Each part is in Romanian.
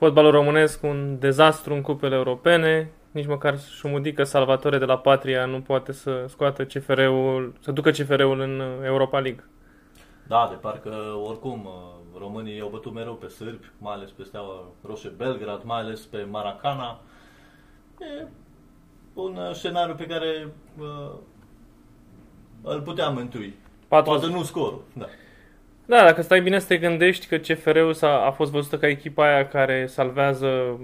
Fotbalul românesc un dezastru în cupele europene, nici măcar Șumudică Salvatore de la Patria nu poate să scoată CFR-ul, să ducă CFR-ul în Europa League. Da, de parcă oricum românii au bătut mereu pe sârbi, mai ales pe Steaua Roșie Belgrad, mai ales pe Maracana. E un scenariu pe care uh, îl puteam mântui. Patru... Poate nu scorul, da. Da, dacă stai bine să te gândești că CFR-ul a a fost văzută ca echipa aia care salvează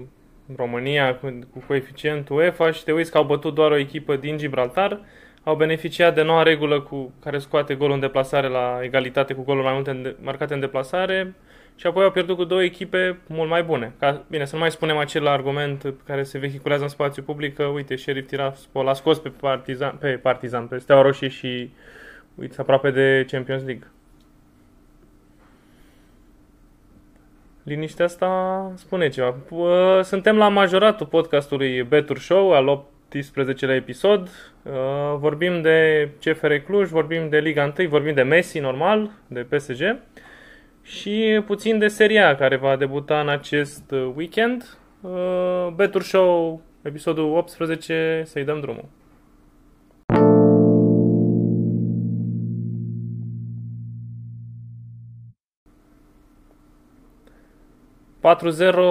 România cu, cu coeficient UEFA și te uiți că au bătut doar o echipă din Gibraltar, au beneficiat de noua regulă cu care scoate golul în deplasare la egalitate cu golul mai multe în de, marcate în deplasare și apoi au pierdut cu două echipe mult mai bune. Ca, bine, să nu mai spunem acel argument care se vehiculează în spațiu public că, uite, Sheriff Tiraspol a scos pe Partizan, pe Partizan, pe Steaua Roșie și, uite, aproape de Champions League. Liniștea asta spune ceva. Suntem la majoratul podcastului Betur Show, al 18-lea episod. Vorbim de CFR Cluj, vorbim de Liga 1, vorbim de Messi, normal, de PSG și puțin de seria care va debuta în acest weekend. Betur Show, episodul 18, să-i dăm drumul.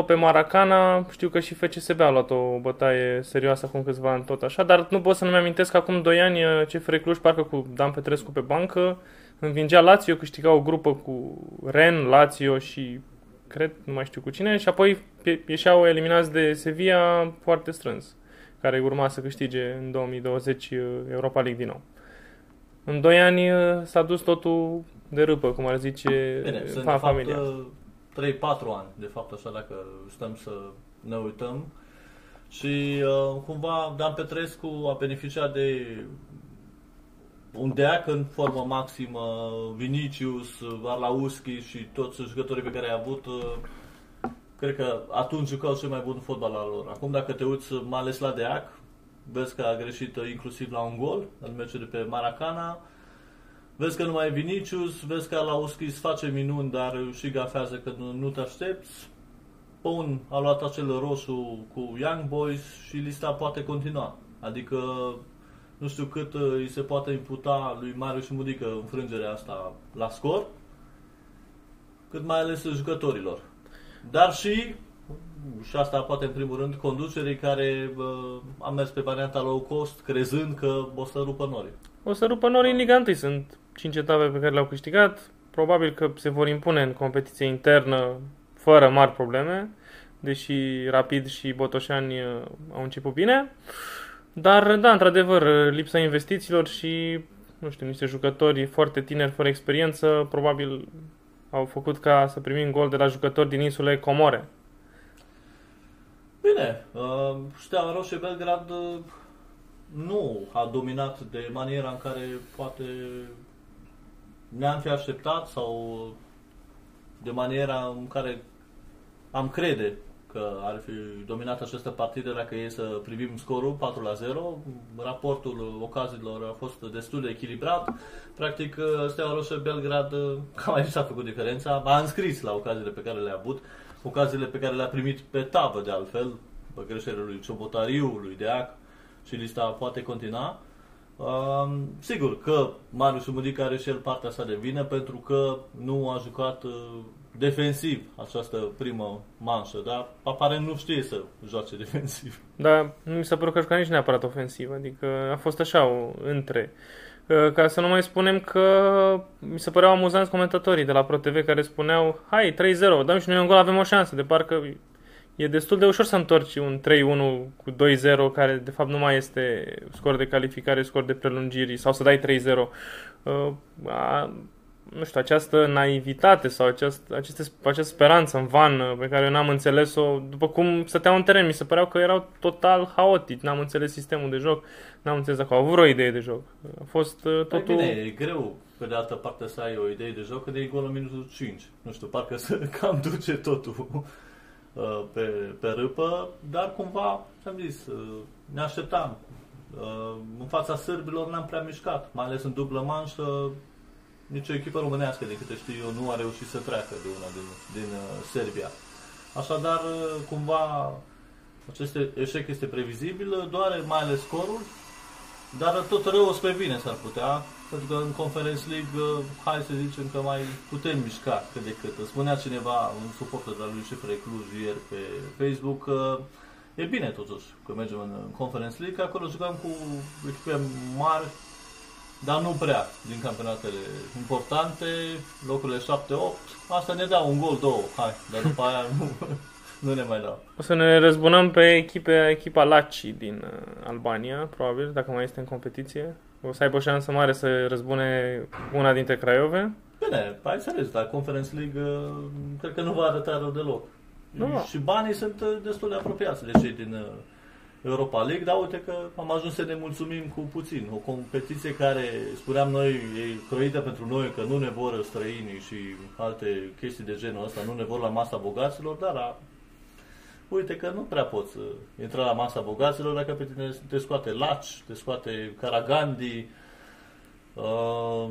4-0 pe Maracana, știu că și FCSB a luat o bătaie serioasă acum câțiva ani tot așa, dar nu pot să nu-mi amintesc că acum 2 ani uh, CFR Cluj, parcă cu Dan Petrescu pe bancă, învingea Lazio, câștiga o grupă cu Ren, Lazio și cred, nu mai știu cu cine, și apoi ieșeau eliminați de Sevilla foarte strâns, care urma să câștige în 2020 uh, Europa League din nou. În 2 ani uh, s-a dus totul de râpă, cum ar zice Bine, familia. Fapt, 3-4 ani, de fapt, așa dacă stăm să ne uităm. Și uh, cumva Dan Petrescu a beneficiat de un deac în formă maximă, Vinicius, Arlauschi și toți jucătorii pe care i-a avut, uh, cred că atunci jucau cel mai bun fotbal al lor. Acum dacă te uiți mai ales la deac, vezi că a greșit inclusiv la un gol în meciul de pe Maracana, Vezi că nu mai e Vinicius, vezi că la Uschis face minuni, dar și gafează că nu, nu te aștepți. Pun a luat acel roșu cu Young Boys și lista poate continua. Adică nu știu cât uh, îi se poate imputa lui Marius Mudică înfrângerea asta la scor, cât mai ales jucătorilor. Dar și, și asta poate în primul rând, conducerii care uh, a mers pe varianta low cost, crezând că o să rupă nori. O să rupă nori în Liga 1. Sunt 5 etape pe care le-au câștigat. Probabil că se vor impune în competiție internă fără mari probleme, deși Rapid și Botoșani uh, au început bine. Dar, da, într-adevăr, lipsa investițiilor și, nu știu, niște jucători foarte tineri, fără experiență, probabil au făcut ca să primim gol de la jucători din insule Comore. Bine, uh, Steaua Roșie Belgrad uh, nu a dominat de maniera în care poate ne-am fi așteptat sau de maniera în care am crede că ar fi dominat această partidă dacă e să privim scorul 4 la 0. Raportul ocazilor a fost destul de echilibrat. Practic, Steaua Roșie Belgrad, cam aici s-a făcut diferența. A înscris la ocaziile pe care le-a avut, ocaziile pe care le-a primit pe tavă de altfel, pe greșelile lui Ciobotariu, lui Deac și lista poate continua. Uh, sigur că Marius Mudic are și el partea sa de vină pentru că nu a jucat uh, defensiv această primă manșă, dar aparent nu știe să joace defensiv. Da, nu mi s-a părut că a jucat nici neapărat ofensiv, adică a fost așa o, între. Uh, ca să nu mai spunem că mi se păreau amuzanți comentatorii de la ProTV care spuneau hai, 3-0, dăm și noi un gol, avem o șansă, de parcă e destul de ușor să întorci un 3-1 cu 2-0 care de fapt nu mai este scor de calificare, scor de prelungiri sau să dai 3-0. Uh, nu știu, această naivitate sau această, aceste, această speranță în van uh, pe care eu n-am înțeles-o, după cum stăteau în teren, mi se păreau că erau total haotici, n-am înțeles sistemul de joc, n-am înțeles dacă au avut o idee de joc. A fost uh, totul... Păi bine, e greu pe de altă parte să ai o idee de joc când e gol în minutul 5. Nu știu, parcă să cam duce totul Uh, pe, pe râpă, dar cumva, ce-am zis, uh, ne așteptam. Uh, în fața sârbilor n-am prea mișcat, mai ales în dublă manșă, nicio echipă românească, de câte știu eu, nu a reușit să treacă de una din, din Serbia. Așadar, cumva, acest eșec este previzibil, doar mai ales scorul, dar tot rău spre bine s-ar putea, pentru că în Conference League, hai să zicem că mai putem mișca cât de cât. Spunea cineva, un suporter de lui Șefre Cluj ieri pe Facebook, că e bine totuși că mergem în Conference League, că acolo jucăm cu echipe mari, dar nu prea din campionatele importante, locurile 7-8, asta ne dau un gol, două, hai, dar după aia nu, nu ne mai dau. O să ne răzbunăm pe echipe, echipa Laci din uh, Albania, probabil, dacă mai este în competiție. O să aibă o șansă mare să răzbune una dintre Craiove. Bine, hai să vezi, dar Conference League uh, cred că nu va arăta rău deloc. Nu. Și banii sunt uh, destul de apropiați de cei din uh, Europa League, dar uite că am ajuns să ne mulțumim cu puțin. O competiție care, spuneam noi, e croită pentru noi, că nu ne vor străinii și alte chestii de genul ăsta, nu ne vor la masa bogaților, dar la, uite că nu prea poți uh, intra la masa bogaților dacă pe tine te scoate Laci, te scoate Caragandi, uh,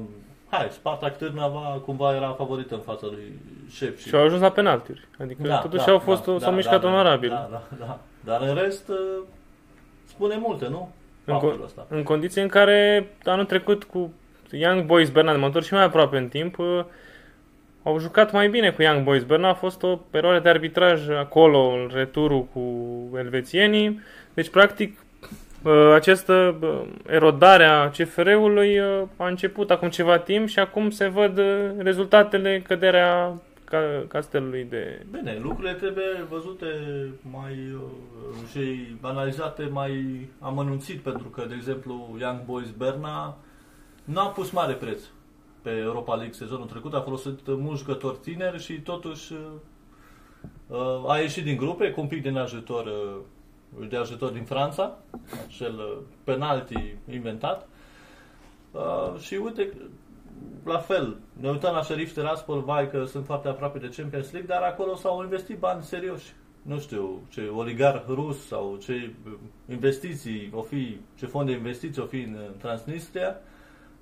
hai, Spartak Târnava cumva era favorită în fața lui Șep. Și au ajuns la penalturi. Adică totuși au fost, s-au mișcat onorabil. Da, da, da. Dar în rest, uh, spune multe, nu? În, Faptul co- ăsta. în condiții în care anul trecut cu Young Boys Bernard, mă întorc și mai aproape în timp, uh, au jucat mai bine cu Young Boys Bernard, a fost o eroare de arbitraj acolo, în returul cu elvețienii. Deci, practic, uh, această uh, erodare a CFR-ului uh, a început acum ceva timp și acum se văd uh, rezultatele căderea ca- castelului de... Bine, lucrurile trebuie văzute mai uh, și analizate mai amănunțit, pentru că, de exemplu, Young Boys Berna nu a pus mare preț pe Europa League sezonul trecut, a folosit mulți jucători tineri și totuși uh, a ieșit din grupe cu un pic din ajutor, uh, de ajutor din Franța, acel uh, penalti inventat. Uh, și uite, la fel, ne uităm la Sheriff Tiraspol, vai că sunt foarte aproape de Champions League, dar acolo s-au investit bani serioși. Nu știu ce oligar rus sau ce investiții o fi, ce fond de investiții o fi în uh, Transnistria,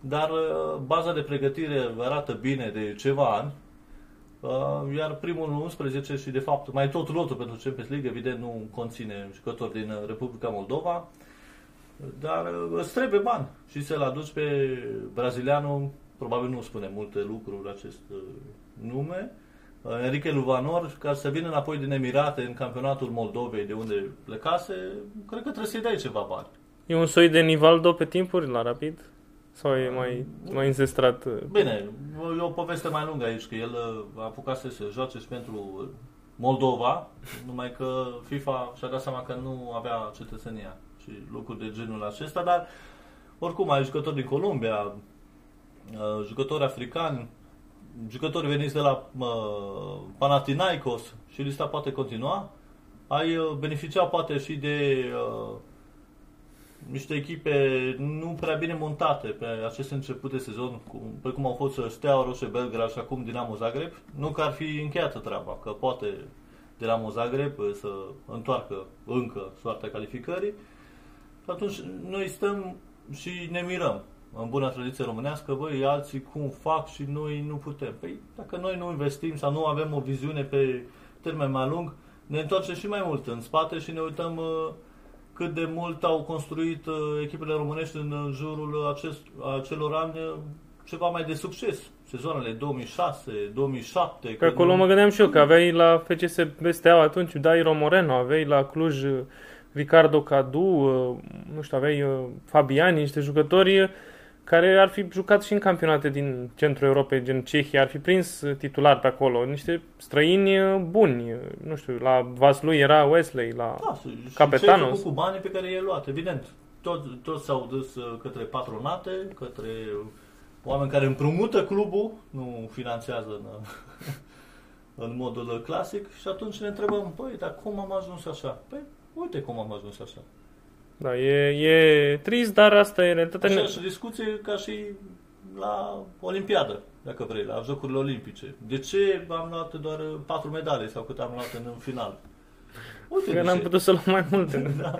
dar uh, baza de pregătire arată bine de ceva ani, uh, iar primul 11 și de fapt mai tot lotul pentru Champions League evident nu conține jucători din uh, Republica Moldova, dar uh, îți trebuie bani și să-l aduci pe brazilianul, probabil nu spune multe lucruri acest uh, nume, uh, Enrique Luvanor, ca să vină înapoi din Emirate în campionatul Moldovei de unde plecase, cred că trebuie să-i dai ceva bani. E un soi de Nivaldo pe timpuri la Rapid? Sau e mai, mai înzestrat? uh, Bine, e o poveste mai lungă aici, că el uh, a apucat să se joace și pentru Moldova, numai că FIFA și-a dat seama că nu avea cetățenia și lucruri de genul acesta, dar oricum ai jucători din Columbia, uh, jucători africani, jucători veniți de la uh, Panathinaikos și lista poate continua. Ai uh, beneficiat poate și de uh, niște echipe nu prea bine montate pe acest început de sezon, cum, precum au fost Steaua Roșie Belgrad și acum Dinamo Zagreb. Nu că ar fi încheiată treaba, că poate Dinamo Zagreb să întoarcă încă soarta calificării. Și atunci noi stăm și ne mirăm în bună tradiție românească, băi, alții cum fac și noi nu putem. Păi, dacă noi nu investim sau nu avem o viziune pe termen mai lung, ne întoarcem și mai mult în spate și ne uităm uh, cât de mult au construit uh, echipele românești în uh, jurul acest, acelor ani uh, ceva mai de succes. Sezoanele 2006, 2007. Că când- acolo mă gândeam și eu, că aveai la FCSB Steaua atunci Dairo Moreno, aveai la Cluj uh, Ricardo Cadu, uh, nu știu, aveai uh, Fabiani, niște jucători uh, care ar fi jucat și în campionate din centrul Europei, gen Cehia, ar fi prins uh, titular pe acolo, niște străini uh, buni, uh, nu știu, la Vaslui era Wesley, la... Da, și și Capetanos. ce ai făcut cu banii pe care i-ai luat, evident. Toți, toți s-au dus uh, către patronate, către oameni care împrumută clubul, nu finanțează în, în modul clasic și atunci ne întrebăm, băi, dar cum am ajuns așa? Păi, uite cum am ajuns așa. Da, e, e trist, dar asta e realitatea. Așa și discuție ca și la Olimpiadă, dacă vrei, la Jocurile Olimpice. De ce am luat doar patru medalii sau cât am luat în, în final? Uite Că de n-am ce. putut să luăm mai multe. Da, da.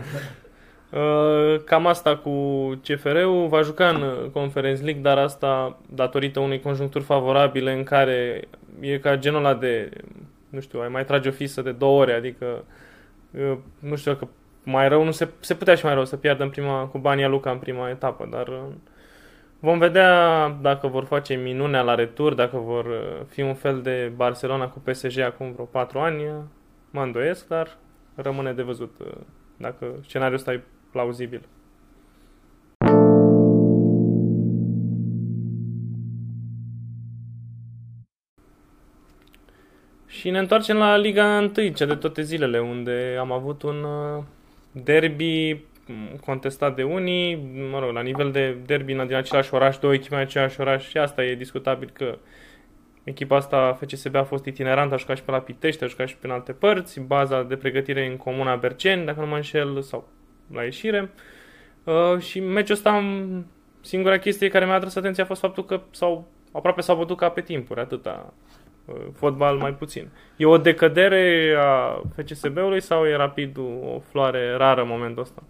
Uh, Cam asta cu CFR-ul. Va juca în uh, Conference League, dar asta datorită unei conjuncturi favorabile în care e ca genul ăla de nu știu, ai mai trage o fisă de două ore, adică uh, nu știu dacă mai rău, nu se, se putea și mai rău să piardă în prima, cu banii Luca în prima etapă, dar uh, vom vedea dacă vor face minunea la retur, dacă vor uh, fi un fel de Barcelona cu PSG acum vreo patru ani, mă îndoiesc, dar rămâne de văzut uh, dacă scenariul ăsta e plauzibil. Și ne întoarcem la Liga 1, cea de toate zilele, unde am avut un uh, derby contestat de unii, mă rog, la nivel de derby din același oraș, două echipe în același oraș și asta e discutabil că echipa asta FCSB a fost itinerantă, a jucat și pe la Pitești, a jucat și pe alte părți, baza de pregătire în comuna Berceni, dacă nu mă înșel, sau la ieșire. Uh, și meciul ăsta, singura chestie care mi-a atras atenția a fost faptul că s-au, aproape s-au bătut ca pe timpuri, atâta Uh, fotbal mai puțin. E o decădere a FCSB-ului sau e rapid o floare rară în momentul ăsta?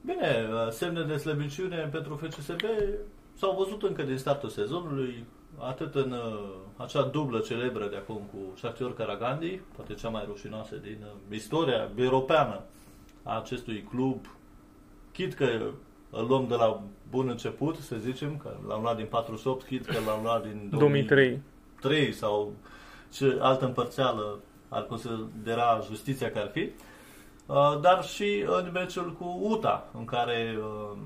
Bine, uh, semne de slăbiciune pentru FCSB s-au văzut încă din startul sezonului, atât în uh, acea dublă celebră de acum cu Shakhtar Karagandi, poate cea mai rușinoasă din uh, istoria europeană a acestui club. Chit că îl luăm de la bun început, să zicem, că l-am luat din 48, chit că l-am luat din 2003. 3 sau ce altă împărțeală ar considera justiția că ar fi, uh, dar și în meciul cu UTA, în care uh,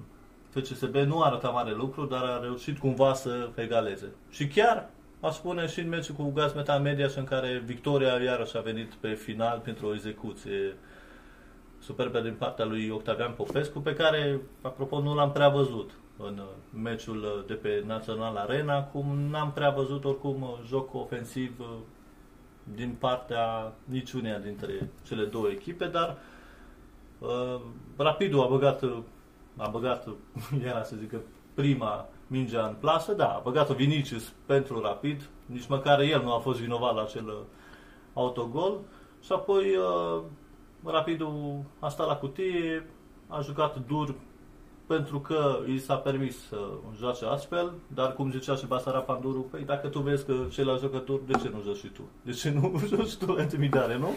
FCSB nu arăta mare lucru, dar a reușit cumva să egaleze. Și chiar, aș spune, și în meciul cu Gaz Metal Media, în care victoria iarăși a venit pe final pentru o execuție superbă din partea lui Octavian Popescu, pe care, apropo, nu l-am prea văzut în uh, meciul uh, de pe Național Arena, cum n-am prea văzut oricum uh, joc ofensiv din partea niciuneia dintre cele două echipe, dar uh, Rapidul a băgat, a băgat, era să zică, prima mingea în plasă, da, a băgat-o Vinicius pentru Rapid, nici măcar el nu a fost vinovat la acel autogol. Și apoi uh, Rapidul a stat la cutie, a jucat dur pentru că i s-a permis să joace astfel, dar cum zicea și Basara Panduru, păi dacă tu vezi că ceilalți jucători, de ce nu joci și tu? De ce nu joci tu la intimidare, nu?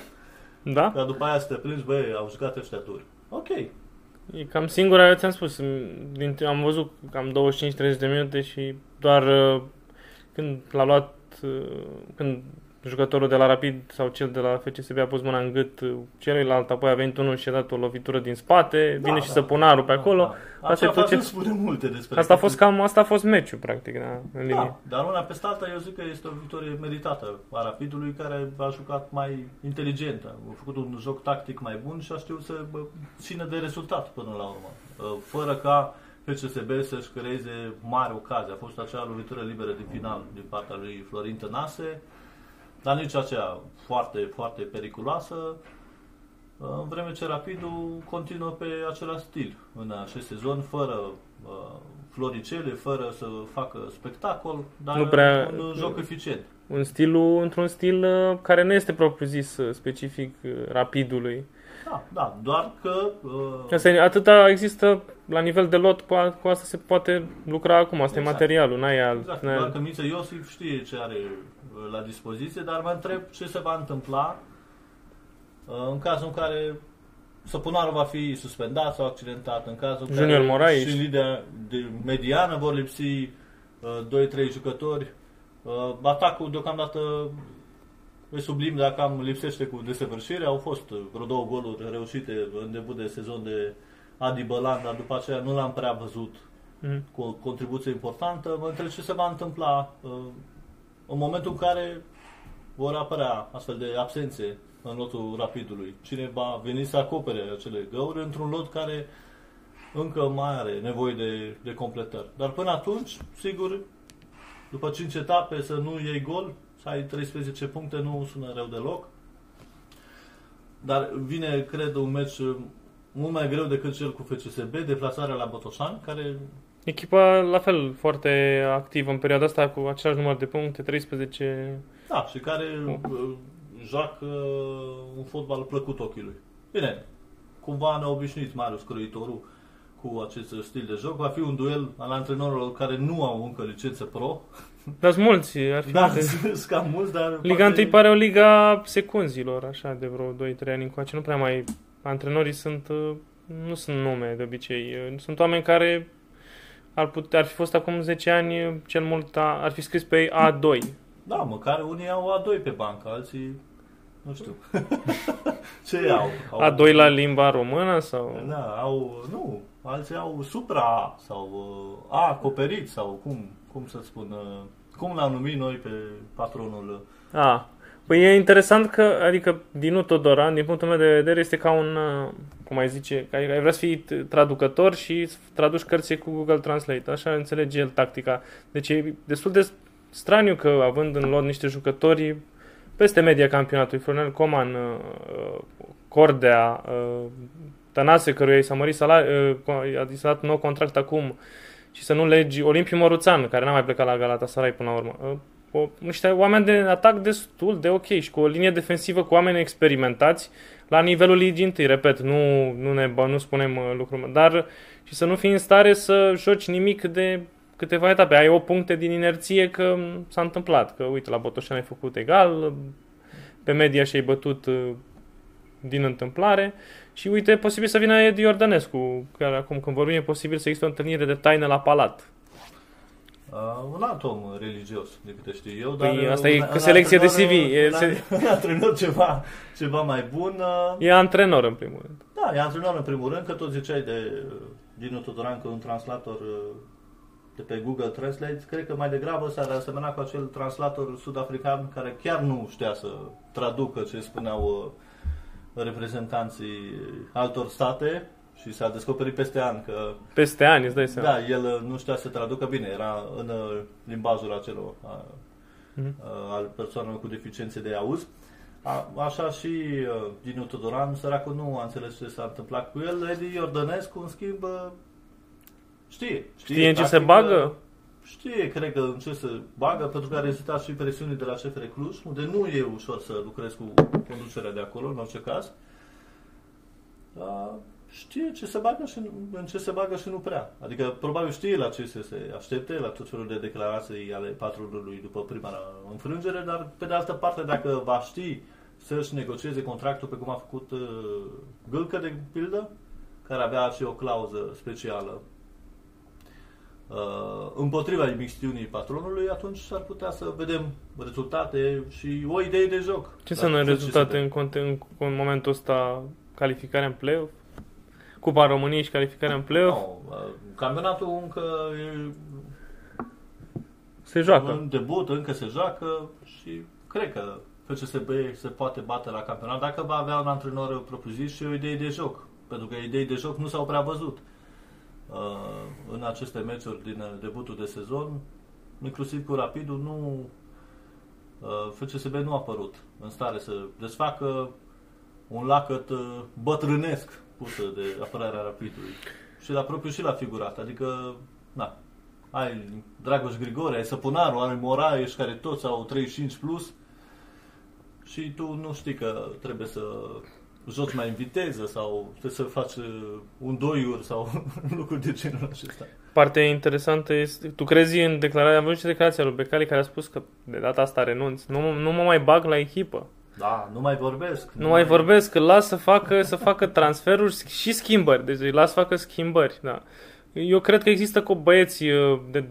Da. Dar după aia să te plângi, băi, au jucat ăștia duri. Ok. E cam singura, ți-am spus, din, am văzut cam 25-30 de minute și doar uh, când l-a luat, uh, când jucătorul de la Rapid sau cel de la FCSB a pus mâna în gât celuilalt, apoi a venit unul și a dat o lovitură din spate, da, vine da, și săpunarul pe da, acolo. Da. Asta, tot ce... spune multe despre asta a fost cam, asta a fost meciul, practic, da, în linie. Da, dar una peste alta, eu zic că este o victorie meritată a Rapidului, care a jucat mai inteligent, a făcut un joc tactic mai bun și a știut să țină de rezultat până la urmă, ă, fără ca FCSB să-și creeze mare ocazie. A fost acea lovitură liberă din final din partea lui Florin Tănase, dar nici aceea foarte, foarte periculoasă, în vreme ce Rapidul continuă pe același stil în acest sezon, fără uh, floricele, fără să facă spectacol, dar nu prea, un joc eficient. Un stil, într-un stil uh, care nu este propriu-zis uh, specific uh, Rapidului. Da, da, doar că... Uh... Asta, atâta există la nivel de lot, cu, cu asta se poate lucra acum, asta exact. e materialul, n-ai alt... Exact, doar că Miță Iosif știe ce are la dispoziție, dar mă întreb ce se va întâmpla uh, în cazul în care Săpunarul va fi suspendat sau accidentat, în cazul în Junior care Moraes. și lidia de mediană vor lipsi uh, 2-3 jucători. Uh, atacul deocamdată e sublim dacă am lipsește cu desăvârșire. Au fost vreo două goluri reușite în debut de sezon de Adi Bălan, dar după aceea nu l-am prea văzut mm. cu o contribuție importantă. Mă întreb ce se va întâmpla uh, în momentul în care vor apărea astfel de absențe în lotul rapidului. Cine va veni să acopere acele găuri într-un lot care încă mai are nevoie de, de completări. Dar până atunci, sigur, după 5 etape să nu iei gol, să ai 13 puncte, nu sună rău deloc. Dar vine, cred, un meci mult mai greu decât cel cu FCSB, deplasarea la Botoșani, care Echipa, la fel, foarte activă în perioada asta, cu același număr de puncte, 13... Da, și care oh. joacă un fotbal plăcut ochiului. Bine, cumva ne-a obișnuit Marius Croitorul cu acest stil de joc. Va fi un duel al antrenorilor care nu au încă licență pro. Dar sunt mulți, ar fi Da, multe. sunt cam mulți, dar... Liga poate- 1 pare o liga secunzilor, așa, de vreo 2-3 ani încoace. Nu prea mai... Antrenorii sunt... uh, Nu sunt nume, de obicei. Uh, Sunt oameni care ar, putea, ar fi fost acum 10 ani, uh, cel mult a, ar fi scris pe ei A2. Da, măcar unii au A2 pe bancă, alții... Nu știu. Ce au? au A2 la limba română sau... Da, au... Nu, alții au supra A sau uh, A acoperit sau cum, cum să spun... uh, Cum l-am numit noi pe patronul... A. Păi e interesant că, adică, Dinu Todoran, din punctul meu de vedere, este ca un, uh, cum ai zice, că ai ai vrea să fii t- traducător și să traduci cărți cu Google Translate. Așa înțelege el tactica. Deci e destul de straniu că, având în lot niște jucători peste media campionatului, Florinel Coman, uh, uh, Cordea, uh, Tănase, căruia i s-a mărit salariul, uh, i s-a dat un nou contract acum, și să nu legi Olimpiu Moruțan, care n-a mai plecat la Galatasaray până la urmă. Uh, o, niște oameni de atac destul de ok și cu o linie defensivă cu oameni experimentați la nivelul ligii întâi. Repet, nu, nu, ne, bă, nu spunem uh, lucruri, dar și să nu fii în stare să joci nimic de câteva etape. Ai o puncte din inerție că m, s-a întâmplat, că uite, la Botoșani ai făcut egal, pe media și ai bătut uh, din întâmplare și uite, e posibil să vină Edi Iordănescu, care acum când vorbim e posibil să există o întâlnire de taină la palat. Uh, un alt om religios, de câte știu eu, Păi dar... asta un- e un că selecție de antrenor- CV, e Un, se- un antrenor ceva, ceva mai bun... uh, E antrenor în primul rând. Da, e antrenor în primul rând, că tot ziceai de uh, Dinu Todoran că un translator uh, de pe Google Translate, cred că mai degrabă s-ar asemăna cu acel translator sud-african care chiar nu știa să traducă ce spuneau uh, reprezentanții altor state și s-a descoperit peste ani că Peste ani, îți dai seama. da, el uh, nu știa să traducă bine, era în uh, limbajul acela uh, Mhm. uh, al persoanelor cu deficiențe de auz. A, așa și uh, Dinu Todoran, săracul nu a înțeles ce s-a întâmplat cu el. Edi Iordănescu, în schimb, uh, știe. Știe în ce se tactic, bagă? Uh, Știe, cred că în ce se bagă, pentru că a rezistat și presiunii de la CFR Cluj, unde nu e ușor să lucrezi cu conducerea de acolo, în orice caz. Uh, știe ce se bagă și nu- în ce se bagă și nu prea. Adică probabil știe la ce să se aștepte, la tot felul de declarații ale patronului după prima înfrângere, dar pe de altă parte dacă va ști să-și negocieze contractul pe cum a făcut uh, Gâlcă de pildă, care avea și o clauză specială uh, împotriva imixtiunii patronului, atunci s-ar putea să vedem rezultate și o idee de joc. Ce Dar înseamnă ce se rezultate vede. în, conte- în, în momentul ăsta? Calificarea în play-off? Cupa României și calificarea în play-off? Nu, uh, campionatul încă e Se joacă. În debut încă se joacă și cred că FCSB se poate bate la campionat dacă va avea un antrenor propriu-zis și o idee de joc. Pentru că idei de joc nu s-au prea văzut uh, în aceste meciuri din uh, debutul de sezon. Inclusiv cu Rapidul nu uh, FCSB nu a părut în stare să desfacă un lacăt uh, bătrânesc pus de apărarea Rapidului. Și la propriu și la figurat. Adică, na, ai Dragoș Grigore, ai Săpunaru, ai Moraes, care toți au 35 plus și tu nu știi că trebuie să joci mai în viteză sau trebuie să faci uh, un doiuri sau lucruri de genul acesta. Partea interesantă este, tu crezi în declararea, am văzut și declarația lui Becali care a spus că de data asta renunț, nu, nu mă mai bag la echipă. Da, nu mai vorbesc. Nu mai vorbesc, că las să facă, să facă transferuri și schimbări. Deci îi las să facă schimbări, da. Eu cred că există cu băieți uh, de 25-30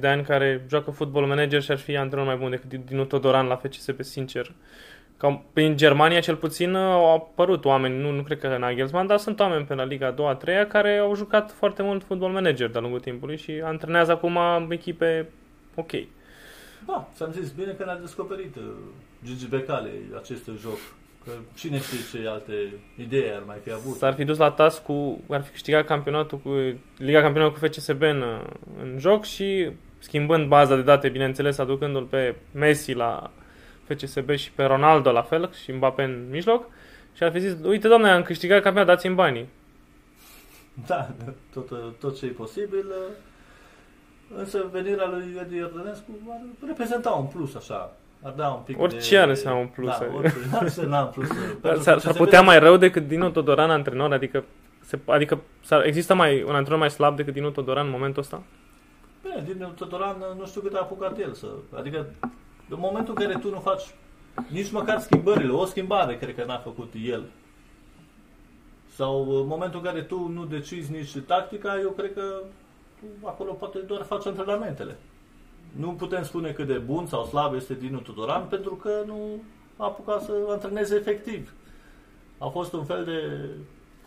de ani care joacă fotbal manager și ar fi antrenor mai bun decât Dinu Todoran la FCSB, sincer. Ca prin Germania cel puțin uh, au apărut oameni, nu, nu cred că Nagelsmann, dar sunt oameni pe la Liga 2 a 3 care au jucat foarte mult fotbal manager de-a lungul timpului și antrenează acum echipe ok. Da, ți-am zis, bine că ne-a descoperit uh, Gigi Becale acest joc. Că cine știe ce alte idei ar mai fi avut. S-ar fi dus la tas cu, ar fi câștigat campionatul cu, Liga Campionilor cu FCSB în, în joc și schimbând baza de date, bineînțeles, aducându-l pe Messi la FCSB și pe Ronaldo la fel și Mbappé în mijloc și ar fi zis, uite doamne, am câștigat campionat, dați-mi banii. Da, tot, tot ce e posibil. uh, Însă venirea lui Edi Iordănescu ar reprezenta un plus așa. Ar da un pic Orice de... ar însemna un plus, Da, adică. orice ar însemna un plus. uh, pentru S-ar, că s-ar se putea vede- mai rău decât Dino Todoran antrenor, adică Se, adică s-ar- există mai un antrenor mai slab decât Dinu Todoran în momentul ăsta? Bine, din Totoran nu știu cât a apucat el să... Adică, în momentul în care tu nu faci nici măcar schimbările, o schimbare cred că n-a făcut el. Sau în momentul în care tu nu decizi nici tactica, eu cred că tu acolo poate doar faci antrenamentele. Nu putem spune cât de bun sau slab este Dinu Tudoran pentru că nu a apucat să antreneze efectiv. A fost un fel de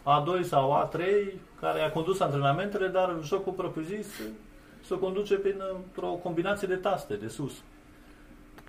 A2 sau A3 care a condus antrenamentele, dar jocul propriu-zis se conduce prin o combinație de taste de sus.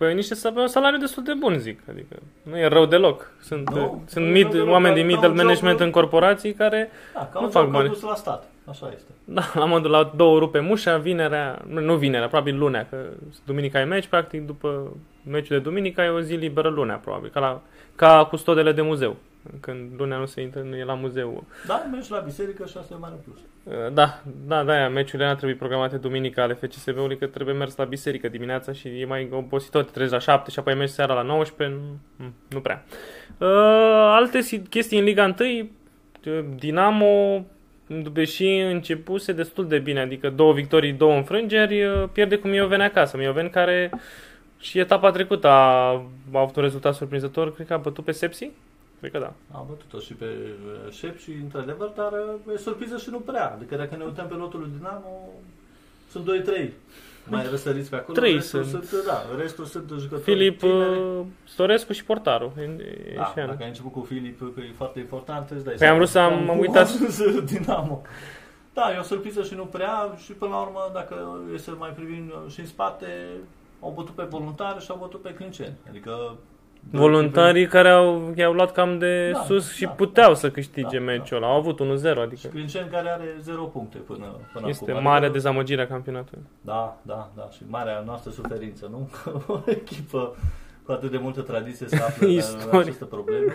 Păi niște sa- un salariu destul de bun, zic. Adică nu e rău deloc. Sunt, Nu, uh, sunt nu e mid, rău deloc, oameni dar din ca middle un job, management nu? în corporații care, Da, ca Nu un fac joc bani. condus la stat. Așa este. da, la modul la două rupe mușa, vinerea, nu nu vinerea, probabil lunea, că duminica e meci, practic după meciul de duminică ai o zi liberă lunea, probabil, ca, la, ca custodele de muzeu. Când lunea nu se intră, nu e la muzeu. Dar mergi la biserică și asta e mare plus. Uh, Da, da, da, meciurile n-ar trebui programate duminica ale FCSB-ului, că trebuie mers la biserică dimineața și e mai obositor, te trezi la 7 și apoi mergi seara la 19, nu, nu prea. Uh, alte si- chestii în Liga 1, uh, Dinamo, deși începuse destul de bine, adică două victorii, două înfrângeri, uh, pierde cu Mioveni acasă. Mioveni care și etapa trecută a, a avut un rezultat surprinzător, cred că a bătut pe Sepsi? Cred că da. Am bătut-o și pe uh, șep și într-adevăr, dar uh, e surpriză și nu prea. Adică dacă ne uităm pe lotul lui Dinamo, sunt 2-3 mai răsăriți pe acolo. Trei restul sunt. sunt. Da, restul sunt jucători Filip tineri. uh, Storescu și portarul. E- e Da, și an. dacă ai început cu Filip, că e foarte important, îți dai Păi am vrut să am- Cum am a uitat. ajuns Dinamo. Da, e o surpriză și nu prea și până la urmă, dacă e să mai privim și în spate, au bătut pe voluntari și au bătut pe clinceni. Adică Voluntarii care au, i-au luat cam de Da, sus și da, puteau da. să câștige Da, meciul ăla. Au avut 1-0, Și adică Clinceni care are 0 puncte până, până este acum. mare Adică- dezamăgire a campionatului. Da, da, da. Și marea noastră suferință, nu? Că o echipă cu atât de multă tradiție să află la Istorie. această problemă.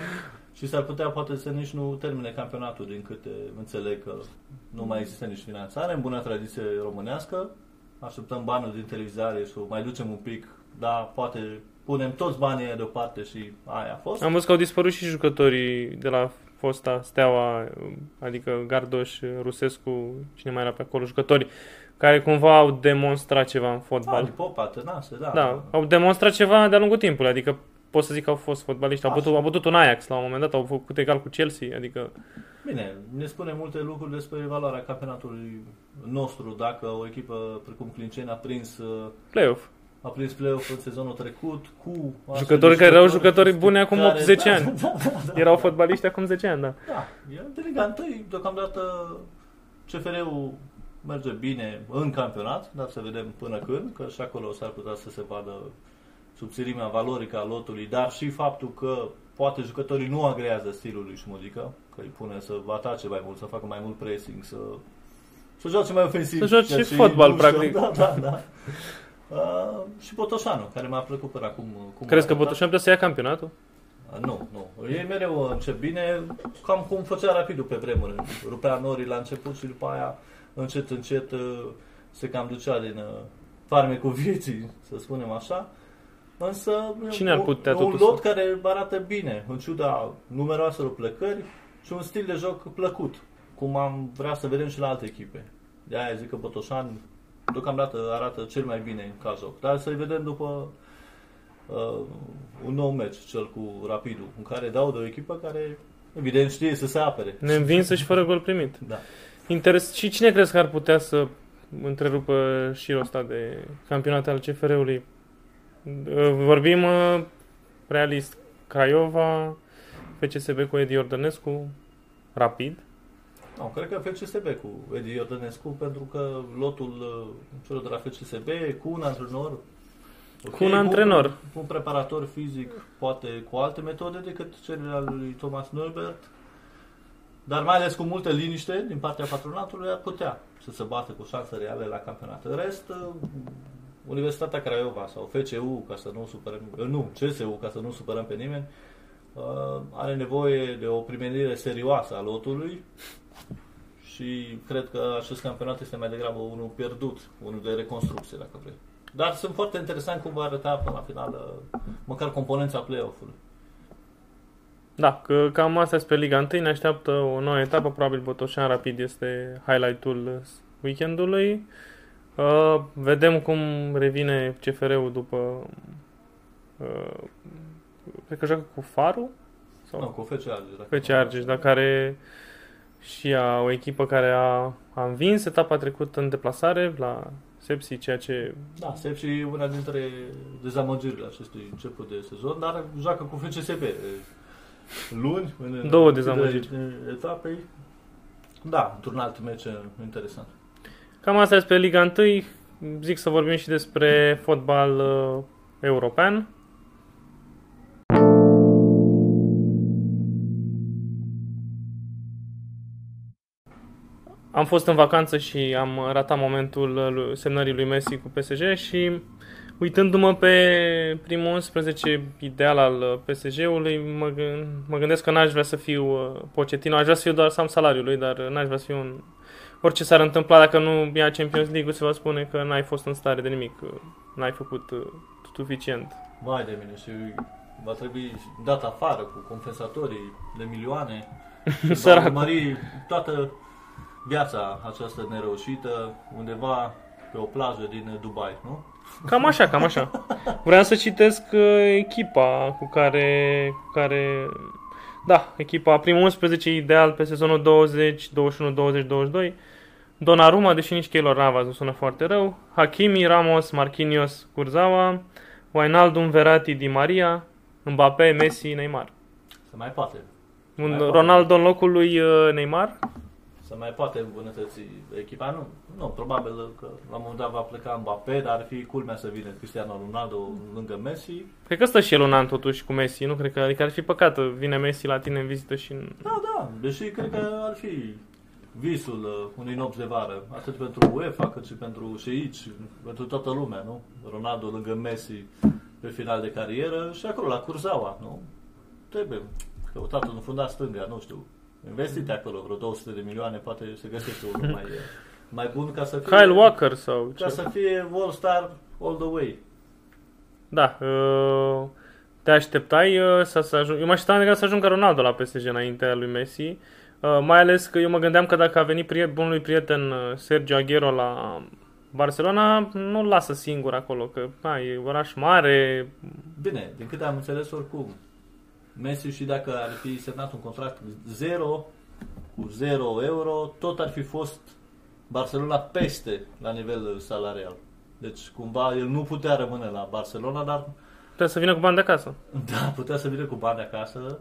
Și s-ar putea poate să nici nu termine campionatul, din câte înțeleg că nu mai există nici finanțare. În bună tradiție românească, așteptăm banul din televizare și o mai ducem un pic, dar poate punem toți banii aia deoparte și aia a fost. Am văzut că au dispărut și jucătorii de la fosta Steaua, adică Gardoș, Rusescu, cine mai era pe acolo, jucători care cumva au demonstrat ceva în Ali fotbal. Popa, Tănase, da. Da, au demonstrat ceva de-a lungul timpului, adică pot să zic că au fost fotbaliști. Au Așa. bătut, au bătut un Ajax la un moment dat, au făcut egal cu Chelsea, adică Bine, ne spune multe lucruri despre valoarea campionatului nostru, dacă o echipă precum Clinceni a prins, uh, play-off. A prins play-off în sezonul trecut cu... astfel Jucători de care erau jucători jucători buni acum care- 8-10 da, ani. Da, da, da, Erau da. fotbaliști acum 10 ani, da. Da, e de Liga 1, deocamdată CFR-ul merge bine în campionat, dar să vedem până când, că și acolo s-ar putea să se vadă subțirimea valorică a lotului, dar și faptul că poate jucătorii nu agrează stilul lui Șmudică, că îi pune să atace mai mult, să facă mai mult pressing, să, să joace mai ofensiv. Să joace ceea ce fotbal, nu știu. practic. Da, da, da. Uh, și Botoșanu, care m-a plăcut până acum. Cum Crezi a că arătat. Botoșan putea să ia campionatul? Nu, nu. Ei mereu încep bine, cam cum făcea rapidul pe vremuri. Rupea norii la început și după aia, încet, încet, uh, se cam ducea din uh, farmecul vieții, să spunem așa. Însă, Cine ar putea un, un totuși lot să- care arată bine, în ciuda numeroaselor plecări și un stil de joc plăcut, cum am vrea să vedem și la alte echipe. De aia zic că Botoșan deocamdată arată cel mai bine ca joc. Dar să-i vedem după uh, un nou meci, cel cu Rapidul, în care dau de o echipă care, evident, știe să se apere. Neînvinsă și fără gol primit. Da. Interes... Și cine crezi că ar putea să întrerupă șirul ăsta de campionat al CFR-ului? Uh, Vorbim uh, realist Craiova, FCSB cu Edi Iordănescu, rapid. Nu, cred că FCSB cu Edi Iordănescu, pentru că lotul uh, celor de la FCSB cu un antrenor Cu un antrenor. Cu un preparator fizic, poate cu alte metode decât cele ale lui Thomas Neubert, dar mai ales cu multă liniște din partea patronatului ar putea să se bată cu șanse reale la campionat. În rest, uh, Universitatea Craiova sau FCU, ca să nu supărăm, uh, nu, CSU, ca să nu supărăm pe nimeni, uh, are nevoie de o primenire serioasă a lotului și cred că acest campionat este mai degrabă unul pierdut, unul de reconstrucție, dacă vrei. Dar sunt foarte interesant cum va arăta până la finală, măcar componența play-off-ului. Da, că cam asta spre Liga 1 ne așteaptă o nouă etapă, probabil Botoșan Rapid este highlight-ul weekendului. Uh, vedem cum revine CFR-ul după... Uh, cred că joacă cu Faru? Sau? Nu, cu FC Argeș. FC Argeș, dar care și a, o echipă care a, a învins etapa trecută în deplasare la Sepsi, ceea ce... Da, Sepsi e una dintre dezamăgirile acestui început de sezon, dar joacă cu FCSB luni. În Două dezamăgiri. Etapei. Da, într-un alt meci interesant. Cam asta este pe Liga 1. Zic să vorbim și despre fotbal uh, european. Am fost în vacanță și am ratat momentul semnării lui Messi cu PSG și uitându-mă pe primul 11 ideal al PSG-ului, mă, mă gândesc că n-aș vrea să fiu uh, Pochettino, aș vrea să fiu doar Sam salariul lui, dar n-aș vrea să fiu un... Orice s-ar întâmpla dacă nu ia Champions League, se va spune că n-ai fost în stare de nimic, n-ai făcut uh, suficient. Vai de mine și va trebui dat afară cu compensatorii de milioane. Săracu. Va toată viața aceasta nereușită undeva pe o plajă din Dubai, nu? Cam așa, cam așa. Vreau să citesc uh, echipa cu care, cu care... Da, echipa primul 11 ideal pe sezonul 20, 21, 20, 22. Donnarumma, deși nici Keylor Navas nu sună foarte rău. Hakimi, Ramos, Marquinhos, Kurzawa. Wijnaldum, Verratti, Di Maria. Mbappé, Messi, Neymar. Se mai poate. Un mai Ronaldo poate. în locul lui uh, Neymar? Să mai poate îmbunătăți echipa. Nu, nu, probabil că la un moment dat va pleca Mbappé, dar ar fi culmea să vină Cristiano Ronaldo lângă Messi. Cred că stă și el un an totuși cu Messi, nu cred că, adică ar fi păcat, vine Messi la tine în vizită și... Da, da, deși cred că ar fi visul uh, unui nopți de vară, atât pentru UEFA cât și pentru și aici, pentru toată lumea, nu? Ronaldo lângă Messi pe final de carieră și acolo la Curzawa, nu? Trebuie căutat un fundat stânga, nu știu, investite acolo vreo 200 de milioane, poate se găsește unul mai, mai bun ca să fie... Kyle Walker sau Ca ce? să fie All Star all the way. Da, uh, te așteptai uh, să, să ajung... Eu mă așteptam să ajungă Ronaldo la PSG înaintea lui Messi. Uh, mai ales că eu mă gândeam că dacă a venit priet, bunului prieten Sergio Aguero la Barcelona, nu-l lasă singur acolo, că na, e oraș mare. Bine, din câte am înțeles oricum, Messi și dacă ar fi semnat un contract 0 cu 0 euro, tot ar fi fost Barcelona peste la nivel salarial. Deci cumva el nu putea rămâne la Barcelona, dar... Putea să vină cu bani de acasă. Da, putea să vină cu bani de acasă,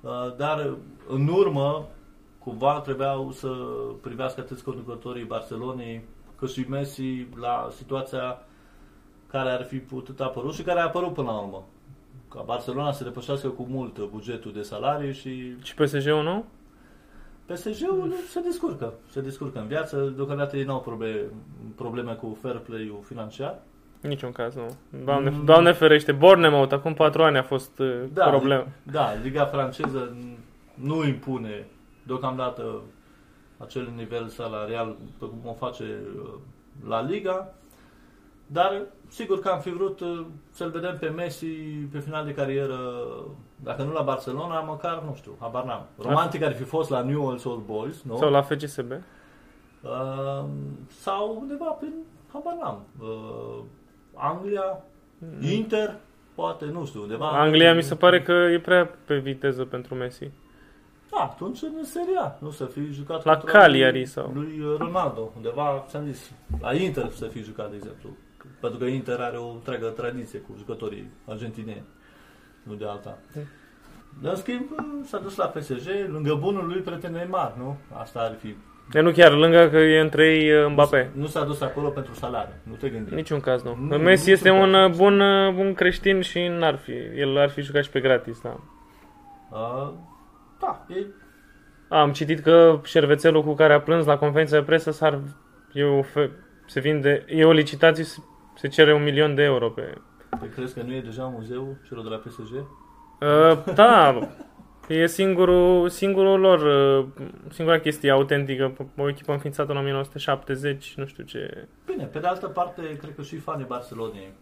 uh, dar în urmă cumva trebuiau să privească atât conducătorii Barcelonei cât și Messi la situația care ar fi putut apărut și care a apărut până la urmă ca Barcelona să depășească cu mult bugetul de salarii și... Și PSG-ul nu? PSG-ul se descurcă, se descurcă în viață, deocamdată ei nu au probleme, probleme cu fair play-ul financiar. Niciun caz, nu. Doamne, mm. doamne ferește, Bournemouth, acum patru ani a fost uh, da, problemă. Da, Liga franceză nu impune deocamdată acel nivel salarial pe cum o face uh, la Liga. Dar sigur că am fi vrut uh, să-l vedem pe Messi pe final de carieră, dacă nu la Barcelona, măcar, nu știu, habar n-am. Romantic ar fi fost la Newell's Old Boys, nu? Sau la FCSB? Uh, sau undeva prin, habar n-am, uh, Anglia, mm. Inter, poate, nu știu, undeva. Anglia mi se pare că e prea pe viteză pentru Messi. Da, atunci în seria, nu să fi jucat la Cagliari sau lui Ronaldo, undeva, ți-am zis, la Inter să fi jucat, de exemplu. Pentru că Inter are o întreagă tradiție cu jucătorii argentineni, nu de alta. Dar, în schimb, s-a dus la PSG, lângă bunul lui prieten Neymar, nu? Asta ar fi E nu chiar, lângă că e între ei uh, Mbappé. Nu, nu s-a dus acolo pentru salariu, nu te gândi. Niciun caz, nu. nu Messi este un uh, bun, uh, bun creștin și n-ar fi. El ar fi jucat și pe gratis, da. Uh, da, e... Am citit că șervețelul cu care a plâns la conferința de presă s-ar... E o fe... se vinde... E o licitație se cere un milion de euro pe... Păi crezi că nu e deja muzeul celor de la PSG? Uh, da, e singurul, singurul lor, uh, singura chestie autentică, o echipă înființată în 1970, nu știu ce... Bine, pe de altă parte, cred că și fanii Barcelonei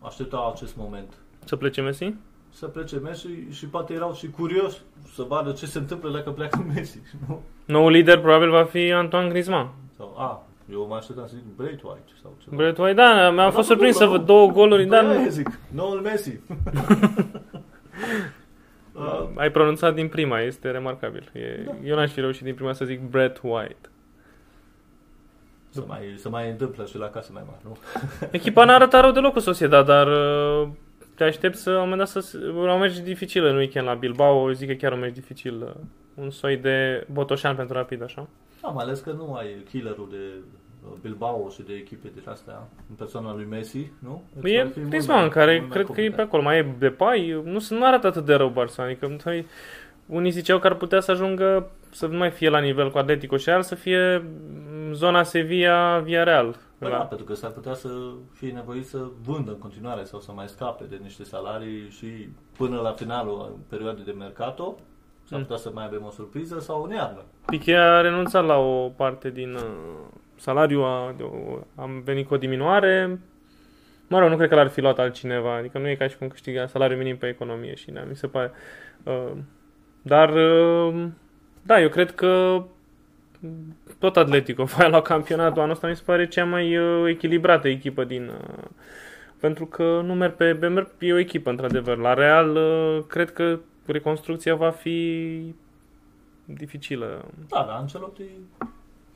așteptau acest moment. Să plece Messi? să plece Messi și poate erau și curioși să vadă ce se întâmplă dacă pleacă Messi. Nu? Noul lider probabil va fi Antoine Griezmann. Sau, a, eu mă așteptam să zic Brait White sau ceva. Brett White, da, mi-a fost Da, surprins da, să da. văd două goluri, Păi dar aia nu, zic, noul Messi. Uh, ai pronunțat din prima, este remarcabil. E, Da. Eu n-aș fi reușit din prima să zic Brett White. să, mai, să mai întâmplă și la case mai mari, nu? Echipa n-a arătat rău deloc cu Sociedad, dar uh, te aștept să, la un moment dat, să, la un meci dificil în weekend la Bilbao, zic că chiar un meci dificil, uh, un soi de botoșan pentru rapid, așa. Da, mai ales că nu ai killerul de uh, Bilbao și de echipe de astea în persoana lui Messi, nu? Deci E ar fi mult Griezmann, mai- care mult mai cred că e pe complicat. acolo, mai e Depay, nu, se- nu arată atât de rău Barça, adică noi, unii ziceau că ar putea să ajungă să nu mai fie la nivel cu Atletico și Real, să fie mm, zona Sevilla, Villarreal. Păi La- da, pentru că s-ar putea să fie nevoit să vândă în continuare sau să mai scape de niște salarii și până la finalul perioadei de mercato s-ar Mm. putea să mai avem o surpriză sau o nearnă. Piqué a renunțat la o parte din uh, salariu, a, de o, am venit cu o diminuare. Mă rog, nu cred că l-ar fi luat altcineva, adică nu e ca și cum câștiga salariul minim pe economie și da, mi se pare. Uh, dar, uh, da, eu cred că tot Atletico va la campionatul anul ăsta mi se pare cea mai uh, echilibrată echipă din... Uh, pentru că nu merg pe, pe merg, e o echipă într-adevăr. La Real uh, cred că reconstrucția va fi dificilă. Da, dar Ancelotti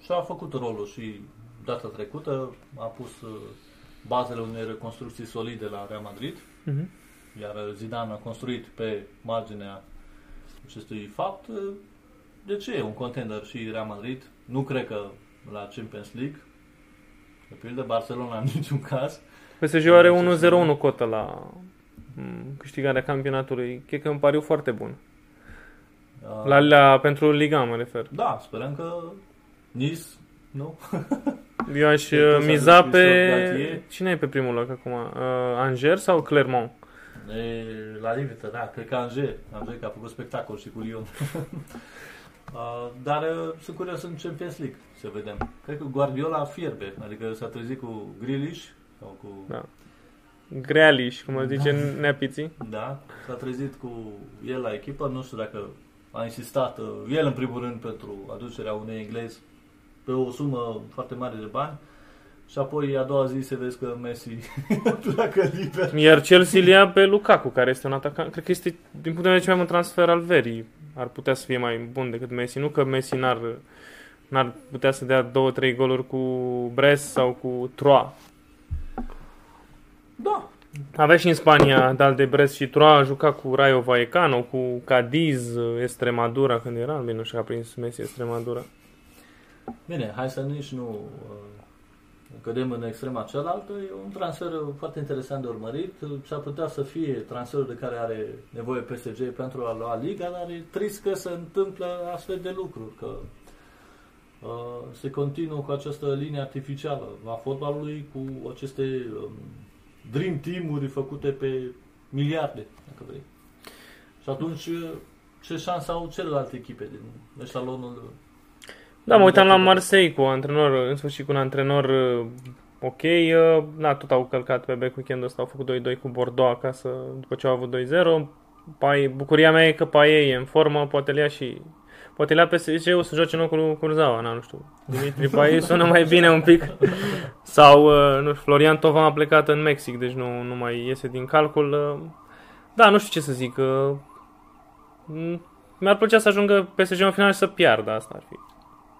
și-a făcut rolul și data trecută a pus uh, bazele unei reconstrucții solide la Real Madrid, Mhm. iar Zidane a construit pe marginea acestui fapt. uh, De ce e un contender și Real Madrid? Nu cred că la Champions League, de pildă Barcelona în niciun caz. PSG are 1-0-1 cotă la mm, câștigarea campionatului. Cred că e un pariu foarte bun. Uh, La, la, pentru Liga mă refer. Da, sperăm că Nice, nu? Eu aș Cred că uh, s-a miza dus pe... Christophe Galtier. Cine e pe primul loc acum? Uh, Angers sau Clermont? E, la limită, da, cred că Angers. Angers că a făcut spectacol și cu Lyon. Uh, dar uh, sunt curios în Champions League, să vedem. Cred că Guardiola fierbe, adică s-a trezit cu Grealish sau cu... Da. Grealish, cum îl zice neapiții. Da, s-a trezit cu el la echipă, nu știu dacă a insistat uh, el în primul rând pentru aducerea unui englez pe o sumă foarte mare de bani și apoi a doua zi se vezi că Messi pleacă liber. Iar Chelsea îl ia pe Lukaku, care este un atacant. Cred că este, din punct de vedere cel mai bun transfer al verii. Ar putea să fie mai bun decât Messi. Nu că Messi n-ar, n-ar putea să dea două, trei goluri cu Brest sau cu Troa. Da, Avea și în Spania Dal de Brest și Troa, a jucat cu Rayo Vallecano, cu Cadiz, Extremadura, când era, bine, nu știu că a prins Messi Extremadura. Bine, hai să nici nu uh, cădem în extrema cealaltă. E un transfer foarte interesant de urmărit. S-ar putea să fie transferul de care are nevoie PSG pentru a lua Liga, dar e trist că se întâmplă astfel de lucruri, că uh, se continuă cu această linie artificială a fotbalului, cu aceste um, dream team-uri făcute pe miliarde, dacă vrei. Și atunci, uh, ce șansă au celelalte echipe din eșalonul Da, mă uitam la Marseille cu antrenor, în sfârșit cu un antrenor uh, ok. uh, Da, tot au călcat pe bec weekendul ăsta, au făcut 2-2 cu Bordeaux acasă după ce au avut 2-0. Pai, bucuria mea e că Paie e în formă, poate le ia și... Poate le ia PSG-ul să joace în locul lui Curzawa, na, nu știu. Dimitri Paie sună mai bine un pic. Sau, uh, nu știu, Florian Tovan a plecat în Mexic, deci nu, nu mai iese din calcul. uh. Da, nu știu ce să zic. uh, m- Mi-ar plăcea să ajungă PSG în final și să piardă, asta ar fi.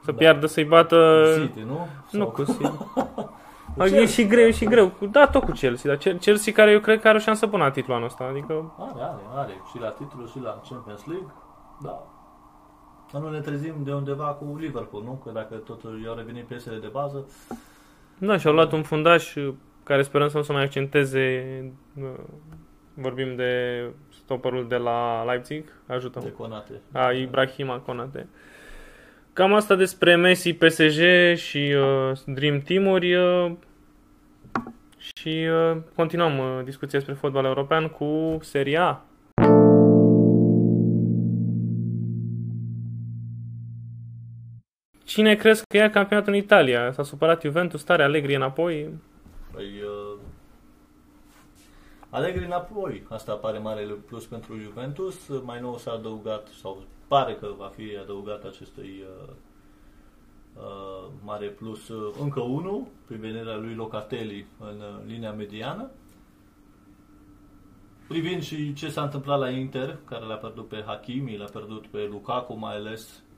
Să Da. piardă, să-i bată... City, nu? Nu Sau- cu City. Cu E Chelsea. și greu, e și greu. Cu- Da, tot cu Chelsea. Dar Chel- Chelsea care eu cred că are o șansă bună la titlul anul ăsta. Adică, Are, are, are. Și la titlu, și la Champions League. Da. Dar nu ne trezim de undeva cu Liverpool, nu? Că dacă tot i-au revenit piesele de bază, da, și-au luat un fundaș uh, care sperăm să nu se mai accenteze. uh, Vorbim de stopperul de la Leipzig. Ajută-mă. de conate. A, Ibrahima Konate. Cam asta despre Messi, PSG și uh, Dream Team-uri. Uh, și uh, continuăm uh, discuția despre fotbal european cu Serie A. Cine crezi că ia campionatul în Italia? S-a supărat Juventus, tare Allegri înapoi? Păi, uh, Allegri înapoi, asta pare mare plus pentru Juventus, mai nou s-a adăugat, sau pare că va fi adăugat acestui uh, uh, mare plus uh, încă unul, prin venirea lui Locatelli în uh, linia mediană. Privind și ce s-a întâmplat la Inter, care l-a pierdut pe Hakimi, l-a pierdut pe Lukaku mai ales, uh,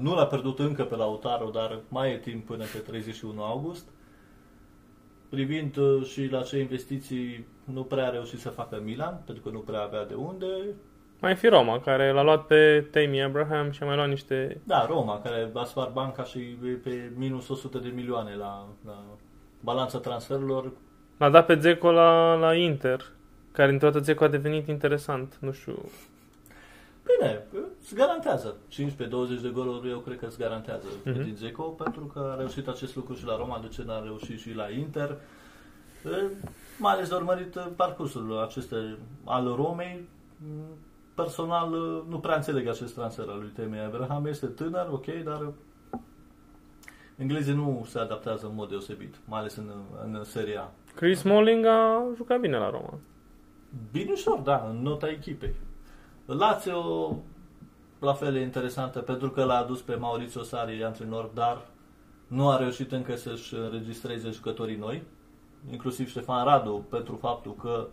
nu l-a pierdut încă pe Lautaro, dar mai e timp până pe 31 august. Privind uh, și la ce investiții nu prea a reușit să facă Milan, pentru că nu prea avea de unde. Mai fi Roma, care l-a luat pe Tammy Abraham și a mai luat niște... Da, Roma, care a spart banca și e pe minus 100 de milioane la, la balanța transferurilor. L-a dat pe Zeco la, la Inter, care într-o dată Zeco a devenit interesant. Nu știu, Bine, îți garantează. 15-20 de goluri eu cred că îți garantează Mhm. uh-huh. din Zeco, pentru că a reușit acest lucru și la Roma, de ce n-a reușit și la Inter. E, Mai ales de urmărit uh, parcursul aceste al Romei. Mm, Personal, uh, nu prea înțeleg acest transfer al lui Temi Abraham. Este tânăr, ok, dar uh, englezii nu se adaptează în mod deosebit, mai ales în, în Serie A. Chris Smalling a jucat bine la Roma. Bine ușor, da, în nota echipei. Lazio, la fel e interesantă, pentru că l-a adus pe Maurizio Sarri, antrenor, dar nu a reușit încă să-și înregistreze jucătorii noi, inclusiv Ștefan Radu, pentru faptul că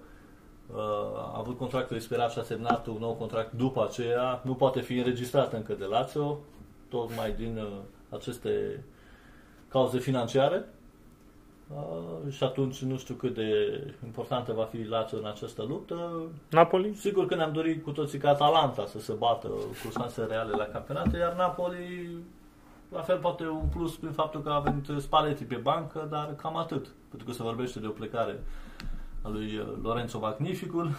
uh, a avut contractul expirat și a semnat un nou contract după aceea, nu poate fi înregistrat încă de Lazio, tocmai din uh, aceste cauze financiare. Uh, și atunci nu știu cât de importantă va fi Lazio în această luptă. Napoli? Sigur că ne-am dorit cu toții ca Atalanta să se bată cu șanse reale la campionate, iar Napoli la fel poate un plus prin faptul că a venit Spalletti pe bancă, dar cam atât. Pentru că se vorbește de o plecare a lui uh, Lorenzo Magnificul,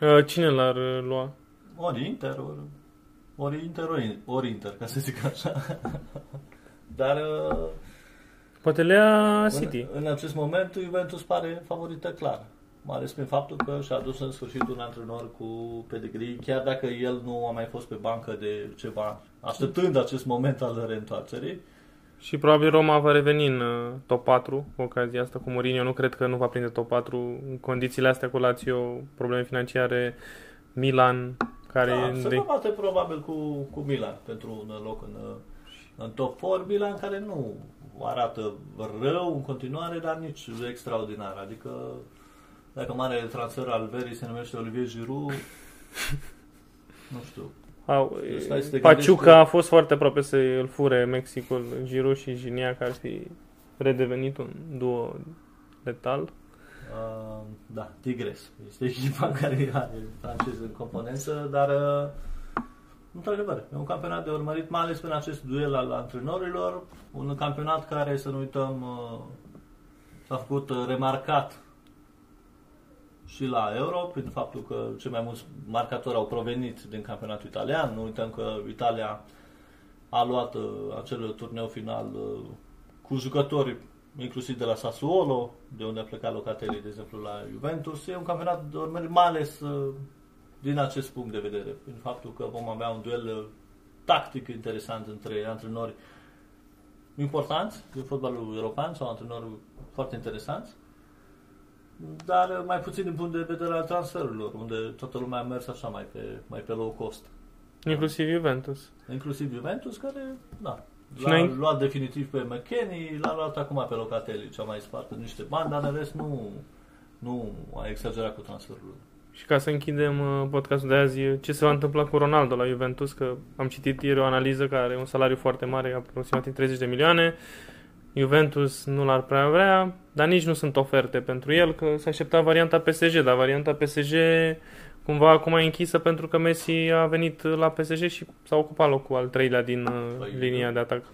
Uh, Cine l-ar uh, lua? ori Inter, ori, ori Inter, ori, ori Inter, ca să zic așa. Dar uh, Poate le ia City. În, în acest moment, Juventus pare favorită clar. Mai ales prin faptul că și-a adus în sfârșit un antrenor cu pedigree, chiar dacă el nu a mai fost pe bancă de ceva ani. Așteptând acest moment al reîntoarcerii, Și probabil Roma va reveni în uh, top 4 cu ocazia asta cu Mourinho. Nu cred că nu va prinde top 4 în condițiile astea cu Lazio, probleme financiare, Milan, care da, e se de... va bate probabil cu, cu Milan pentru un loc în, în top 4. Milan care nu arată rău în continuare, dar nici extraordinar. Adică dacă mare transfer al verii se numește Olivier Giroud, nu știu, Au, Stai să te Paciuca gândești a fost foarte aproape să îl fure Mexicul, Giroud și Gignac ar fi redevenit un duo letal. Uh, da, Tigres. Este echipa care are francez în componență, dar uh, într-adevăr, e un campionat de urmărit, mai ales prin acest duel al antrenorilor, un campionat care, să nu uităm, uh, s-a făcut uh, remarcat și la Euro, prin faptul că cei mai mulți marcatori au provenit din campionatul italian. Nu uităm că Italia a luat uh, acel turneu final uh, cu jucători inclusiv de la Sassuolo, de unde a plecat Locatelli, de exemplu, la Juventus. E un campionat de urmărit, mai ales uh, din acest punct de vedere, prin faptul că vom avea un duel uh, tactic interesant între antrenori importanți din fotbalul european sau antrenori foarte interesanți, dar uh, mai puțin din punct de vedere al transferurilor, unde toată lumea a mers așa mai pe, mai pe low cost. Inclusiv Juventus. Inclusiv Juventus, care, da, Și l-a noi- luat definitiv pe McKenny, l-a luat acum pe Locatelli, cea mai spart în niște bani, dar în rest nu, nu a exagerat cu transferul. Și ca să închidem uh, podcastul de azi, ce se va întâmpla cu Ronaldo la Juventus, că am citit ieri o analiză care are un salariu foarte mare, aproximativ 30 de milioane. Juventus nu l-ar prea vrea, dar nici nu sunt oferte pentru el, că se aștepta varianta PSG, dar varianta PSG cumva acum e închisă pentru că Messi a venit la PSG și s-a ocupat locul al treilea din uh, Păi, linia de atac.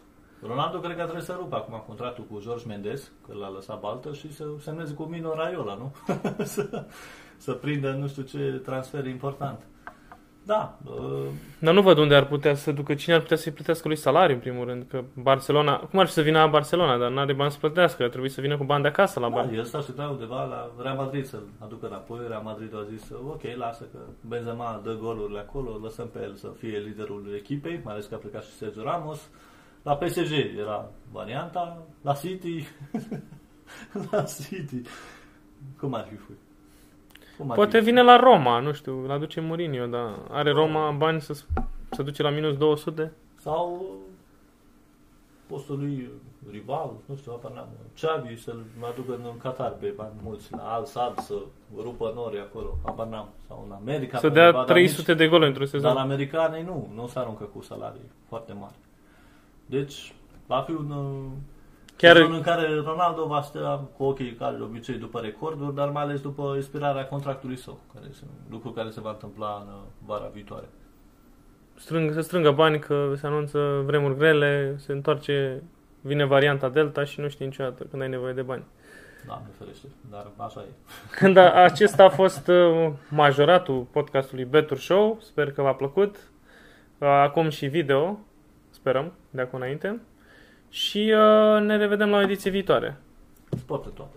Ronaldo cred că trebuie să rupă acum contractul cu George Mendes, că l-a lăsat baltă, și să semneze cu Mino Raiola, nu? să, să prindă nu știu ce transfer important. Da, uh, Dar nu văd unde ar putea să ducă, cine ar putea să-i plătească lui salariu, în primul rând, că Barcelona, cum ar fi să vină la Barcelona, dar nu are bani să plătească, ar trebui să vină cu bani de acasă la da, bani. el s-a așteptat undeva la Real Madrid să-l aducă înapoi. Real Madrid a zis, ok, lasă că Benzema dă golurile acolo, lăsăm pe el să fie liderul echipei, mai ales că a plecat și Sergio Ramos. La PSG era varianta, la City, la City, cum ar fi fost? Cum Poate adică? vine la Roma, nu știu, îl aduce Mourinho, dar are Roma bani să, să duce la minus 200? Sau postul lui rival, nu știu, apar n-am. Xavi să-l aducă în Qatar pe bani mulți, la Al Sadd să rupă nori acolo, apar n-am. Sau în America. Să pe dea undeva, dar 300 de goluri într-un Nici, dar sezon. americanii nu, nu se aruncă cu salarii foarte mari. Deci, va fi un uh, Chiar- sezon în care Ronaldo va sta cu ochii care de obicei după recorduri, dar mai ales după expirarea contractului său, care este un lucru care se va întâmpla în uh, vara viitoare. Strâng, să strângă bani că se anunță vremuri grele, se întoarce, vine varianta Delta și nu știi niciodată când ai nevoie de bani. Doamne ferește, dar așa e. Da, acesta a fost uh, majoratul podcastului Betur Show. Sper că v-a plăcut. Uh, Acum și video, sperăm, de acum înainte. Și uh, ne revedem la o ediție viitoare. Sport în toate.